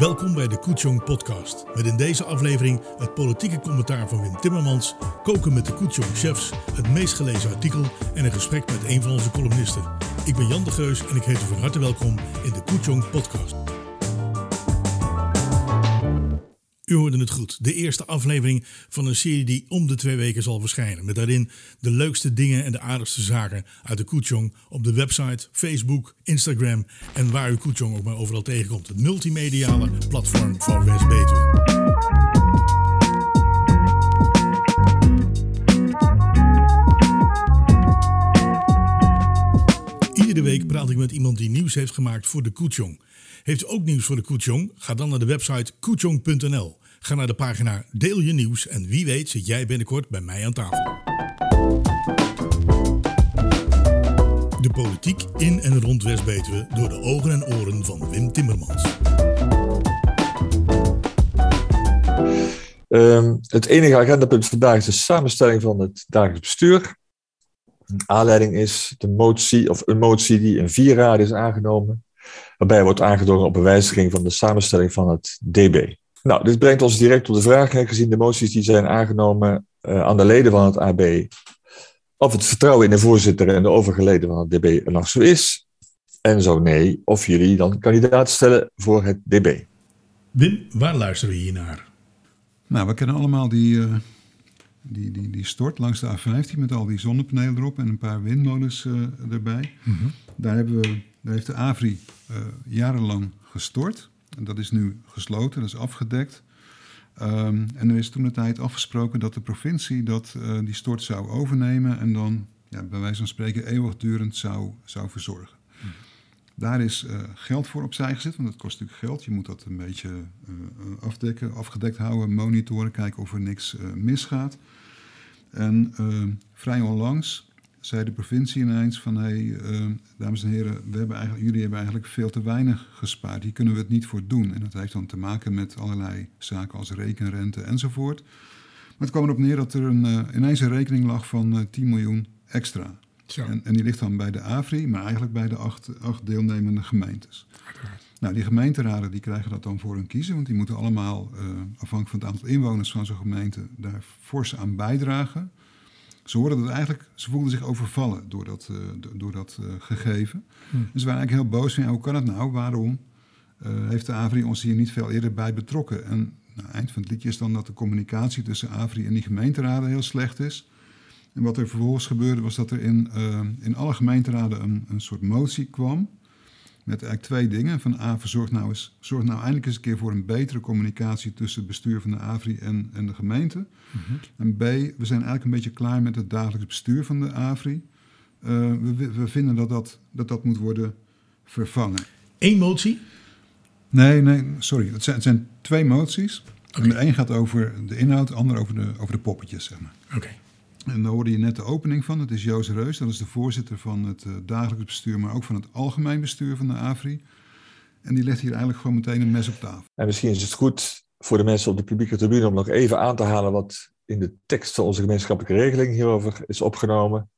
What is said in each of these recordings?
Welkom bij de Koetjong podcast. Met in deze aflevering het politieke commentaar van Wim Timmermans, koken met de Koetjong chefs, het meest gelezen artikel en een gesprek met een van onze columnisten. Ik ben Jan de Geus en ik heet u van harte welkom in de Koetjong podcast. U hoorde het goed. De eerste aflevering van een serie die om de twee weken zal verschijnen. Met daarin de leukste dingen en de aardigste zaken uit de Koetjong op de website, Facebook, Instagram en waar u Koetjong ook maar overal tegenkomt. Het multimediale platform van West-Betuwe. Week praat ik met iemand die nieuws heeft gemaakt voor de Koetjong. Heeft u ook nieuws voor de Koetjong? Ga dan naar de website koetjong.nl. Ga naar de pagina Deel je nieuws en wie weet zit jij binnenkort bij mij aan tafel. De politiek in en rond West-Betuwe door de ogen en oren van Wim Timmermans. Um, het enige agendapunt vandaag is de samenstelling van het dagelijks bestuur. Aanleiding is de motie, of een motie die in vier raden is aangenomen, waarbij wordt aangedrongen op een wijziging van de samenstelling van het DB. Nou, dit brengt ons direct tot de vraag, gezien de moties die zijn aangenomen uh, aan de leden van het AB, of het vertrouwen in de voorzitter en de overige leden van het DB er nog zo is. En zo nee, of jullie dan kandidaat stellen voor het DB. Wim, waar luisteren we hier naar? Nou, we kennen allemaal die, uh, die, die, die stort langs de A15 met al die zonnepanelen erop en een paar windmolens uh, erbij. Mm -hmm. daar, hebben we, daar heeft de AVRI jarenlang gestort. En dat is nu gesloten, dat is afgedekt. Um, en er is toen de tijd afgesproken dat de provincie dat, uh, die stort zou overnemen en dan ja, bij wijze van spreken eeuwigdurend zou, zou verzorgen. Daar is uh, geld voor opzij gezet, want dat kost natuurlijk geld. Je moet dat een beetje uh, afdekken, afgedekt houden, monitoren, kijken of er niks misgaat. En vrij onlangs zei de provincie ineens van... hey, uh, dames en heren, we hebben eigenlijk, jullie hebben eigenlijk veel te weinig gespaard. Hier kunnen we het niet voor doen. En dat heeft dan te maken met allerlei zaken als rekenrente enzovoort. Maar het kwam erop neer dat er een, ineens een rekening lag van uh, 10 miljoen extra. En, en, die ligt dan bij de AVRI, maar eigenlijk bij de acht, acht deelnemende gemeentes. Nou, die gemeenteraden die krijgen dat dan voor hun kiezen, want die moeten allemaal, uh, afhankelijk van het aantal inwoners van zo'n gemeente, daar fors aan bijdragen. Ze hoorden dat eigenlijk, ze voelden zich overvallen door dat, uh, door dat uh, gegeven. Dus ze waren eigenlijk heel boos van, ja, hoe kan het nou? Waarom heeft de AVRI ons hier niet veel eerder bij betrokken? En nou, eind van het liedje is dan dat de communicatie tussen AVRI en die gemeenteraden heel slecht is. En wat er vervolgens gebeurde was dat er in, in alle gemeenteraden een, een soort motie kwam. Met eigenlijk twee dingen. Van A, zorg nou, eens, zorg nou eindelijk eens een keer voor een betere communicatie tussen het bestuur van de AVRI en, en de gemeente. Mm -hmm. En B, we zijn eigenlijk een beetje klaar met het dagelijks bestuur van de AVRI. Uh, we, we, vinden dat dat, dat dat moet worden vervangen. Eén motie? Nee, nee, sorry. Het zijn, het zijn twee moties. Okay. De een gaat over de inhoud, de ander over de, over de poppetjes, zeg maar. Oké. Okay. En daar hoorde je net de opening van. Het is Joost Reus, dat is de voorzitter van het uh, dagelijks bestuur, maar ook van het algemeen bestuur van de AVRI. En die legt hier eigenlijk gewoon meteen een mes op tafel. En misschien is het goed voor de mensen op de publieke tribune om nog even aan te halen wat in de tekst van onze gemeenschappelijke regeling hierover is opgenomen.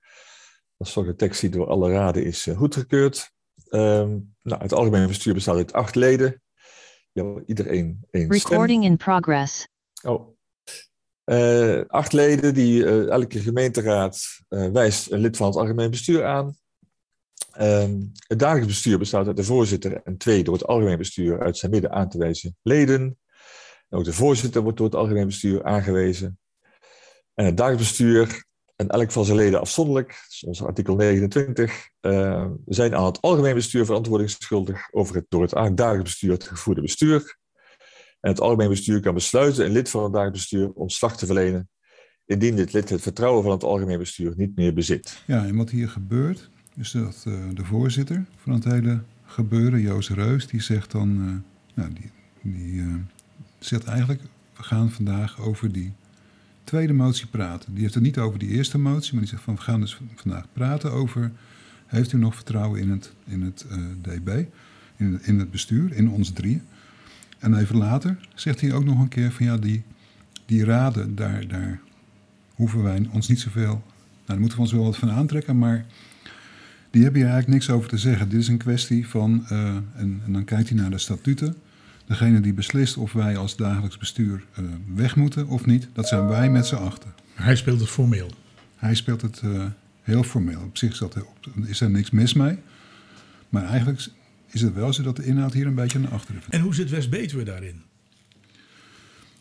Dat is toch de tekst die door alle raden is uh, goedgekeurd. Um, nou, het algemeen bestuur bestaat uit acht leden. Ja, iedereen één Recording stem. in progress. Oh, uh, acht leden, die uh, elke gemeenteraad uh, wijst een lid van het algemeen bestuur aan. Um, het dagelijks bestuur bestaat uit de voorzitter en twee door het algemeen bestuur uit zijn midden aan te wijzen leden. En ook de voorzitter wordt door het algemeen bestuur aangewezen. En het dagelijks bestuur en elk van zijn leden afzonderlijk, ons artikel 29, zijn aan het algemeen bestuur verantwoording schuldig over het door het dagelijks bestuur gevoerde bestuur. En het algemeen bestuur kan besluiten een lid van het dagelijks bestuur ontslag te verlenen, indien dit lid het vertrouwen van het algemeen bestuur niet meer bezit. Ja, en wat hier gebeurt, is dat uh, de voorzitter van het hele gebeuren, Joost Reus, die zegt dan, uh, nou, die, die uh, zegt eigenlijk, we gaan vandaag over die tweede motie praten. Die heeft het niet over die eerste motie, maar die zegt van, we gaan dus vandaag praten over, heeft u nog vertrouwen in het, in het DB, in, in het bestuur, in ons drieën? En even later zegt hij ook nog een keer van ja, die, die raden, daar, daar hoeven wij ons niet zoveel. Nou, daar moeten we ons wel wat van aantrekken, maar die hebben hier eigenlijk niks over te zeggen. Dit is een kwestie van, uh, en, en, dan kijkt hij naar de statuten. Degene die beslist of wij als dagelijks bestuur uh, weg moeten of niet, dat zijn wij met z'n achter. Hij speelt het formeel. Hij speelt het uh, heel formeel. Op zich is, dat, is er niks mis mee. Maar eigenlijk is het wel zo dat de inhoud hier een beetje naar achteren En hoe zit West-Betuwe daarin?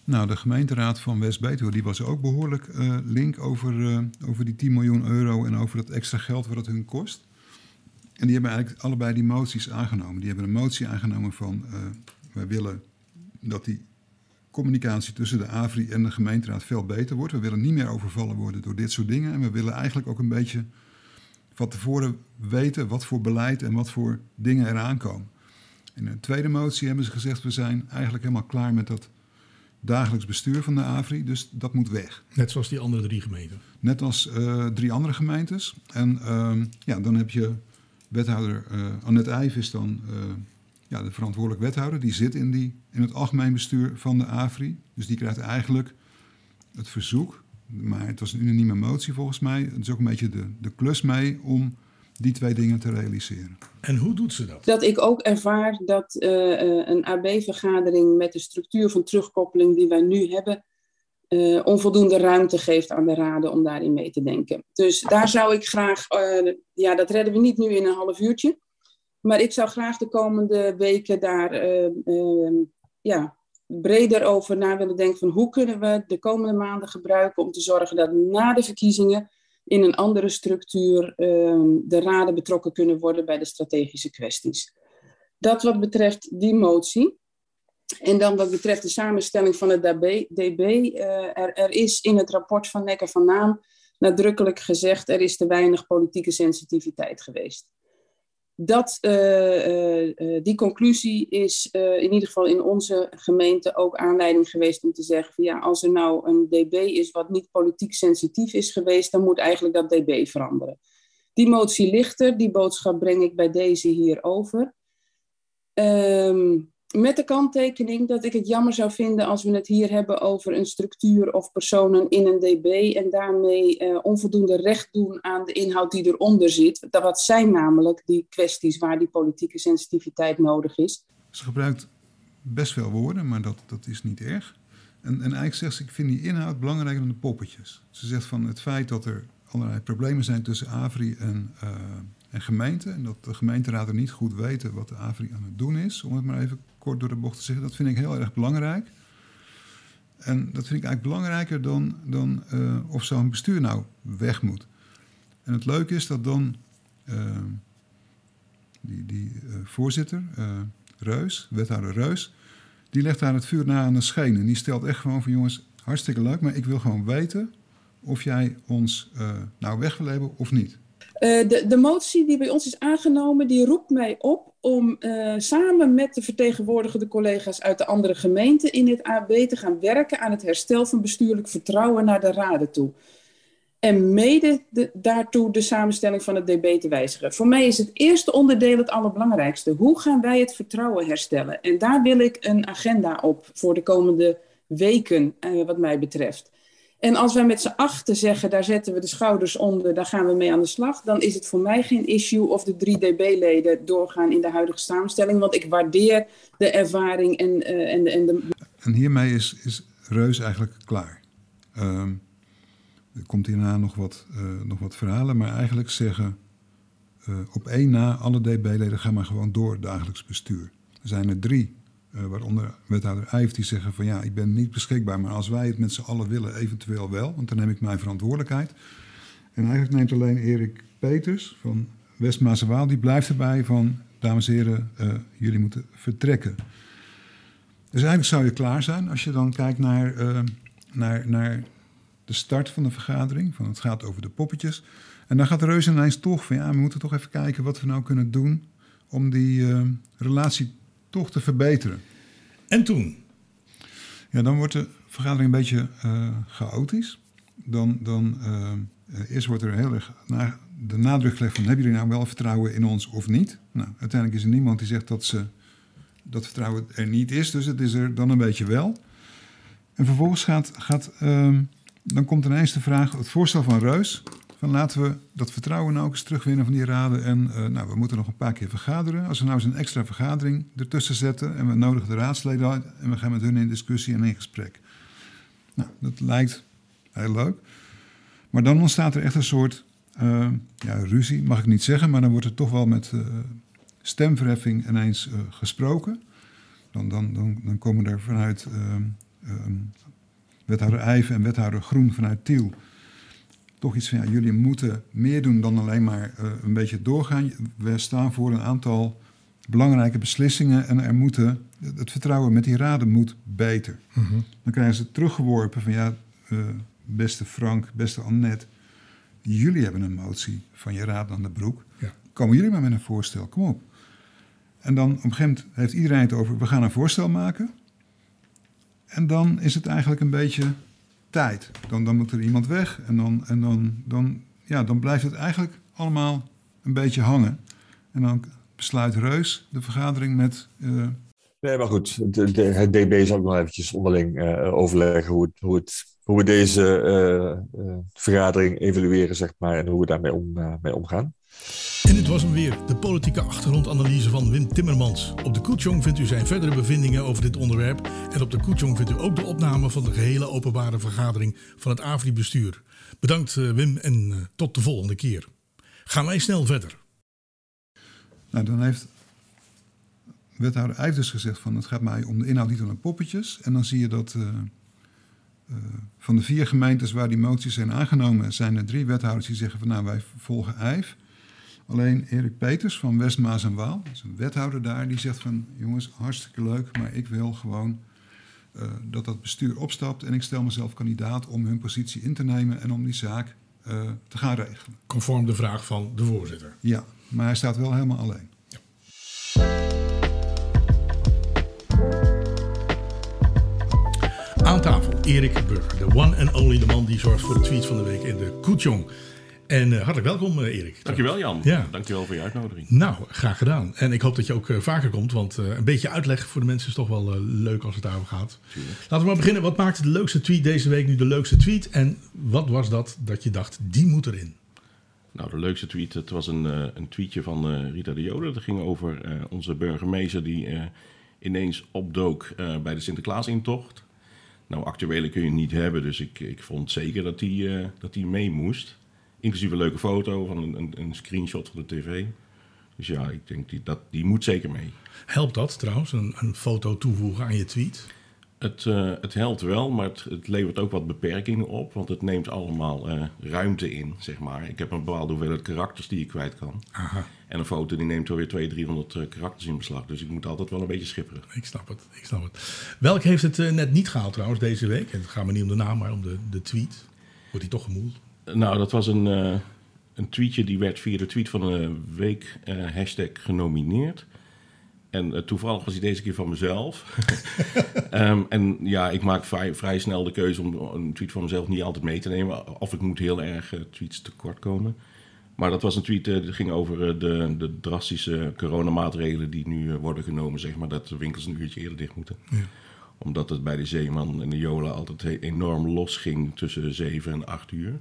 Nou, de gemeenteraad van West-Betuwe die was ook behoorlijk uh, link over, uh, over die 10 miljoen euro en over dat extra geld wat het hun kost. En die hebben eigenlijk allebei die moties aangenomen. Die hebben een motie aangenomen van uh, wij willen dat die communicatie tussen de AVRI en de gemeenteraad veel beter wordt. We willen niet meer overvallen worden door dit soort dingen. En we willen eigenlijk ook een beetje van tevoren weten wat voor beleid en wat voor dingen eraan komen. In een tweede motie hebben ze gezegd, we zijn eigenlijk helemaal klaar met dat dagelijks bestuur van de AVRI, dus dat moet weg. Net zoals die andere drie gemeenten? Net als uh, drie andere gemeentes. En uh, ja, dan heb je wethouder uh, Annette Eijf is dan ja, de verantwoordelijk wethouder. Die zit in, die, in het algemeen bestuur van de AVRI. Dus die krijgt eigenlijk het verzoek, maar het was een unanieme motie volgens mij. Het is ook een beetje de, de klus mee om die twee dingen te realiseren. En hoe doet ze dat? Dat ik ook ervaar dat uh, een AB-vergadering met de structuur van terugkoppeling die wij nu hebben, uh, onvoldoende ruimte geeft aan de raden om daarin mee te denken. Dus daar zou ik graag, uh, ja, dat redden we niet nu in een half uurtje, maar ik zou graag de komende weken daar ja, breder over na willen denken van hoe kunnen we de komende maanden gebruiken om te zorgen dat na de verkiezingen in een andere structuur um, de raden betrokken kunnen worden bij de strategische kwesties. Dat wat betreft die motie. En dan wat betreft de samenstelling van het DB. DB er, er, is in het rapport van Nekker van Naam nadrukkelijk gezegd... er is te weinig politieke sensitiviteit geweest dat, uh, uh, die conclusie is in ieder geval in onze gemeente ook aanleiding geweest om te zeggen van ja, als er nou een DB is wat niet politiek sensitief is geweest, dan moet eigenlijk dat DB veranderen. Die motie ligt er, die boodschap breng ik bij deze hier over. Um, met de kanttekening dat ik het jammer zou vinden als we het hier hebben over een structuur of personen in een DB en daarmee uh, onvoldoende recht doen aan de inhoud die eronder zit. Dat wat zijn namelijk die kwesties waar die politieke sensitiviteit nodig is. Ze gebruikt best veel woorden, maar dat, dat is niet erg. En, en eigenlijk zegt ze, ik vind die inhoud belangrijker dan de poppetjes. Ze zegt van het feit dat er allerlei problemen zijn tussen AVRI en, uh, en gemeente. En dat de gemeenteraden niet goed weten wat de AVRI aan het doen is, om het maar even kort door de bocht te zeggen. Dat vind ik heel erg belangrijk. En dat vind ik eigenlijk belangrijker dan, dan uh, of zo'n bestuur nou weg moet. En het leuke is dat dan uh, die, die uh, voorzitter, Reus, wethouder Reus, die legt daar het vuur na aan de schenen. En die stelt echt gewoon van jongens, hartstikke leuk, maar ik wil gewoon weten of jij ons nou weg wil hebben of niet. De, de motie die bij ons is aangenomen, die roept mij op om uh, samen met de vertegenwoordigende collega's uit de andere gemeenten in het AB te gaan werken aan het herstel van bestuurlijk vertrouwen naar de raden toe. En mede de, daartoe de samenstelling van het DB te wijzigen. Voor mij is het eerste onderdeel het allerbelangrijkste. Hoe gaan wij het vertrouwen herstellen? En daar wil ik een agenda op voor de komende weken, uh, wat mij betreft. En als wij met z'n achten zeggen, daar zetten we de schouders onder, daar gaan we mee aan de slag, dan is het voor mij geen issue of de drie DB-leden doorgaan in de huidige samenstelling, want ik waardeer de ervaring en, uh, en, en de. En hiermee is, is Reus eigenlijk klaar. Um, er komt hierna nog wat, uh, nog wat verhalen, maar eigenlijk zeggen uh, op één na alle DB-leden gaan maar gewoon door dagelijks bestuur. Er zijn er drie uh, waaronder wethouder Eijf, die zeggen van ja, ik ben niet beschikbaar, maar als wij het met z'n allen willen, eventueel wel, want dan neem ik mijn verantwoordelijkheid. En eigenlijk neemt alleen Erik Peters van west Waal, die blijft erbij van, dames en heren, uh, jullie moeten vertrekken. Dus eigenlijk zou je klaar zijn als je dan kijkt naar, uh, naar, naar de start van de vergadering. Van het gaat over de poppetjes. En dan gaat de reus ineens toch van ja, we moeten toch even kijken wat we nou kunnen doen om die relatie toch te verbeteren. En toen? Ja, dan wordt de vergadering een beetje uh, chaotisch. Dan, dan uh, eerst wordt er heel erg na, de nadruk gelegd van... hebben jullie nou wel vertrouwen in ons of niet? Nou, uiteindelijk is er niemand die zegt dat ze, dat vertrouwen er niet is. Dus het is er dan een beetje wel. En vervolgens gaat... gaat uh, dan komt ineens de vraag, het voorstel van Reus... van laten we dat vertrouwen nou ook eens terugwinnen van die raden. En eh, nou, we moeten nog een paar keer vergaderen. Als we nou eens een extra vergadering ertussen zetten en we nodigen de raadsleden uit en we gaan met hun in discussie en in gesprek. Nou, dat lijkt heel leuk. Maar dan ontstaat er echt een soort uh, ja, ruzie, mag ik niet zeggen, maar dan wordt er toch wel met uh, stemverheffing ineens gesproken. Dan, dan, dan, komen er vanuit wethouder Eijven en wethouder Groen vanuit Tiel toch iets van, ja, jullie moeten meer doen dan alleen maar een beetje doorgaan. We staan voor een aantal belangrijke beslissingen en er moeten, het vertrouwen met die raden moet beter. Mm -hmm. Dan krijgen ze teruggeworpen van, ja, beste Frank, beste Annette, jullie hebben een motie van je raad aan de broek. Ja. Komen jullie maar met een voorstel, kom op. En dan op een gegeven moment heeft iedereen het over, we gaan een voorstel maken. En dan is het eigenlijk een beetje tijd. Dan, dan moet er iemand weg en, dan, en dan, dan, ja, dan blijft het eigenlijk allemaal een beetje hangen. En dan besluit Reus de vergadering met... Uh... Nee, maar goed, de, de, het DB zal nog eventjes onderling uh, overleggen hoe het, hoe het hoe we deze uh, uh, vergadering evalueren, zeg maar, en hoe we daarmee om, uh, mee omgaan. En dit was hem weer, de politieke achtergrondanalyse van Wim Timmermans. Op de Koetjong vindt u zijn verdere bevindingen over dit onderwerp. En op de Koetjong vindt u ook de opname van de gehele openbare vergadering van het AVRI-bestuur. Bedankt Wim en tot de volgende keer. Gaan wij snel verder. Nou, dan heeft wethouder Eijf dus gezegd van het gaat mij om de inhoud niet om de poppetjes. En dan zie je dat... Uh, van de vier gemeentes waar die moties zijn aangenomen, zijn er drie wethouders die zeggen van nou wij volgen IJf. Alleen Erik Peters van Westmaas en Waal, dat is een wethouder daar, die zegt van jongens hartstikke leuk, maar ik wil gewoon uh, dat dat bestuur opstapt en ik stel mezelf kandidaat om hun positie in te nemen en om die zaak uh, te gaan regelen. Conform de vraag van de voorzitter. Ja, maar hij staat wel helemaal alleen. Erik Burger, de one and only, de man die zorgt voor de tweet van de week in de Koetjong. En uh, hartelijk welkom, uh, Erik. Dankjewel, Jan. Ja. Dankjewel voor je uitnodiging. Nou, graag gedaan. En ik hoop dat je ook uh, vaker komt, want een beetje uitleg voor de mensen is toch wel leuk als het daarover gaat. Tuurlijk. Laten we maar beginnen. Wat maakte de leukste tweet deze week nu de leukste tweet? En wat was dat dat je dacht, die moet erin? Nou, de leukste tweet, het was een, een tweetje van Rita de Jode. Dat ging over onze burgemeester die ineens opdook bij de Sinterklaas-intocht. Nou, actuele kun je niet hebben, dus ik, ik vond zeker dat die, uh, dat die mee moest. Inclusief een leuke foto van een, een, een screenshot van de tv. Dus ja, ik denk die, dat die moet zeker mee. Helpt dat trouwens, een, een foto toevoegen aan je tweet? Het, uh, het helpt wel, maar het, het, levert ook wat beperkingen op. Want het neemt allemaal uh, ruimte in, zeg maar. Ik heb een bepaalde hoeveelheid karakters die ik kwijt kan. Aha. En een foto die neemt alweer 200, 300 uh, karakters in beslag. Dus ik moet altijd wel een beetje schipperen. Ik snap het, ik snap het. Welk heeft het uh, net niet gehaald trouwens deze week? Het gaat me niet om de naam, maar om de, de tweet. Wordt die toch gemoeld? Nou, dat was een, een tweetje die werd via de tweet van een week hashtag genomineerd. En toevallig was hij deze keer van mezelf. um, en ja, ik maak vrij, vrij snel de keuze om een tweet van mezelf niet altijd mee te nemen. Of ik moet heel erg tweets tekort komen. Maar dat was een tweet uh, die ging over de, de drastische coronamaatregelen die nu worden genomen. Zeg maar dat de winkels een uurtje eerder dicht moeten. Ja. Omdat het bij de Zeeman en de Jola altijd enorm los ging tussen 7 en 8 uur.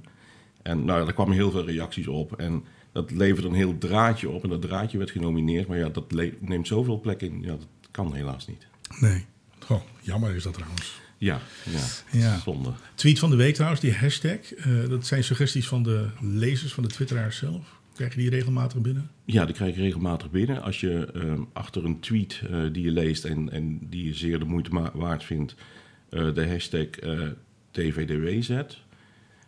En nou, daar kwamen heel veel reacties op. En dat levert een heel draadje op en dat draadje werd genomineerd. Maar ja, dat neemt zoveel plek in. Ja, dat kan helaas niet. Nee. Oh, jammer is dat trouwens. Ja, ja, ja. zonde. Tweet van de week trouwens, die hashtag. Uh, dat zijn suggesties van de lezers, van de twitteraars zelf. Krijg je die regelmatig binnen? Ja, die krijg je regelmatig binnen. Als je uh, achter een tweet uh, die je leest en, en die je zeer de moeite waard vindt... de hashtag TVDW zet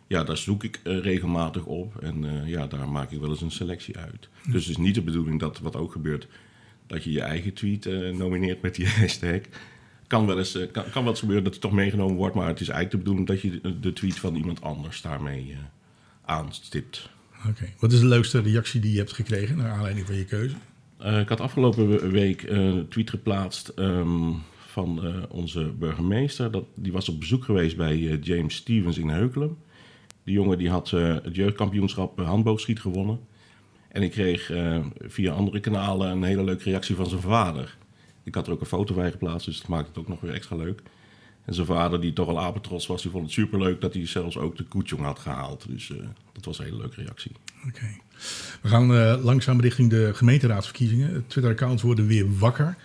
ja, daar zoek ik regelmatig op en ja, daar maak ik wel eens een selectie uit. Hm. Dus het is niet de bedoeling dat, wat ook gebeurt, dat je je eigen tweet nomineert met die hashtag. Kan wel, eens, kan, kan wel eens gebeuren dat het toch meegenomen wordt, maar het is eigenlijk de bedoeling dat je de, tweet van iemand anders daarmee aanstipt. Oké, wat is de leukste reactie die je hebt gekregen naar aanleiding van je keuze? ik had afgelopen week een tweet geplaatst um, van onze burgemeester. Dat, die was op bezoek geweest bij James Stevens in Heukelum. Die jongen die had uh, het jeugdkampioenschap handboogschiet gewonnen. En ik kreeg uh, via andere kanalen een hele leuke reactie van zijn vader. Ik had er ook een foto bij geplaatst, dus dat maakt het ook nog weer extra leuk. En zijn vader, die toch al apetrots was, die vond het superleuk dat hij zelfs ook de koetjong had gehaald. Dus uh, dat was een hele leuke reactie. Oké. We gaan uh, langzaam richting de gemeenteraadsverkiezingen. Twitter-accounts worden weer wakker.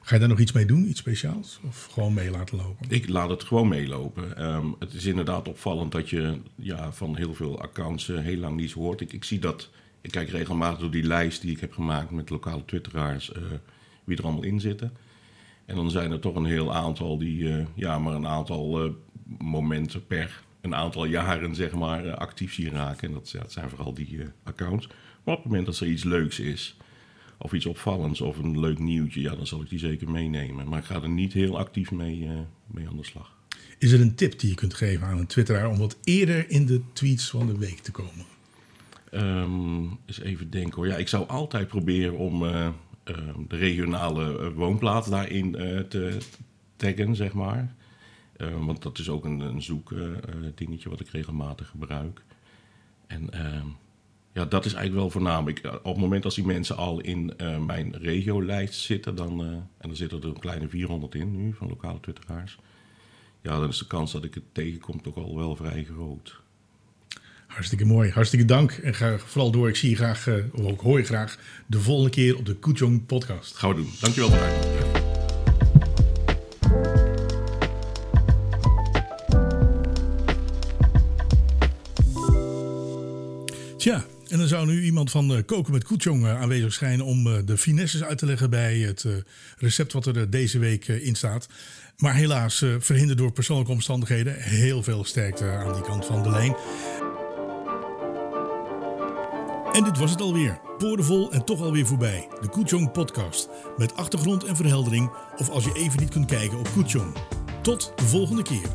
Ga je daar nog iets mee doen, iets speciaals? Of gewoon mee laten lopen? Ik laat het gewoon meelopen. Um, het is inderdaad opvallend dat je ja, van heel veel accounts uh, heel lang niets hoort. Ik, ik, zie dat, ik kijk regelmatig door die lijst die ik heb gemaakt met lokale twitteraars, wie er allemaal in zitten. En dan zijn er toch een heel aantal die, uh, ja, maar een aantal momenten per een aantal jaren, zeg maar, actief zien raken. En dat, ja, dat zijn vooral die accounts. Maar op het moment dat er iets leuks is, of iets opvallends of een leuk nieuwtje, ja, dan zal ik die zeker meenemen. Maar ik ga er niet heel actief mee, uh, mee aan de slag. Is er een tip die je kunt geven aan een twitteraar om wat eerder in de tweets van de week te komen? Um, eens even denken hoor. Ja, ik zou altijd proberen om uh, de regionale woonplaats daarin te taggen, zeg maar. want dat is ook een, een zoekdingetje wat ik regelmatig gebruik. En ehm, ja, dat is eigenlijk wel voornamelijk. Op het moment als die mensen al in uh, mijn regiolijst zitten, dan, en er zitten er een kleine 400 in nu van lokale twitteraars. Ja, dan is de kans dat ik het tegenkom toch al wel vrij groot. Hartstikke mooi. Hartstikke dank. En ga vooral door. Ik zie je graag, uh, of ook hoor je graag, de volgende keer op de Koetjong podcast. Gaan we doen. Dankjewel voor het Tja, en dan zou nu iemand van uh, Koken met Koetjong uh, aanwezig schijnen om de finesses uit te leggen bij het recept wat er deze week in staat. Maar helaas verhinderd door persoonlijke omstandigheden. Heel veel sterkte aan die kant van de lijn. En dit was het alweer. Boordevol en toch alweer voorbij. De Koetjong podcast. Met achtergrond en verheldering. Of als je even niet kunt kijken op Koetjong. Tot de volgende keer.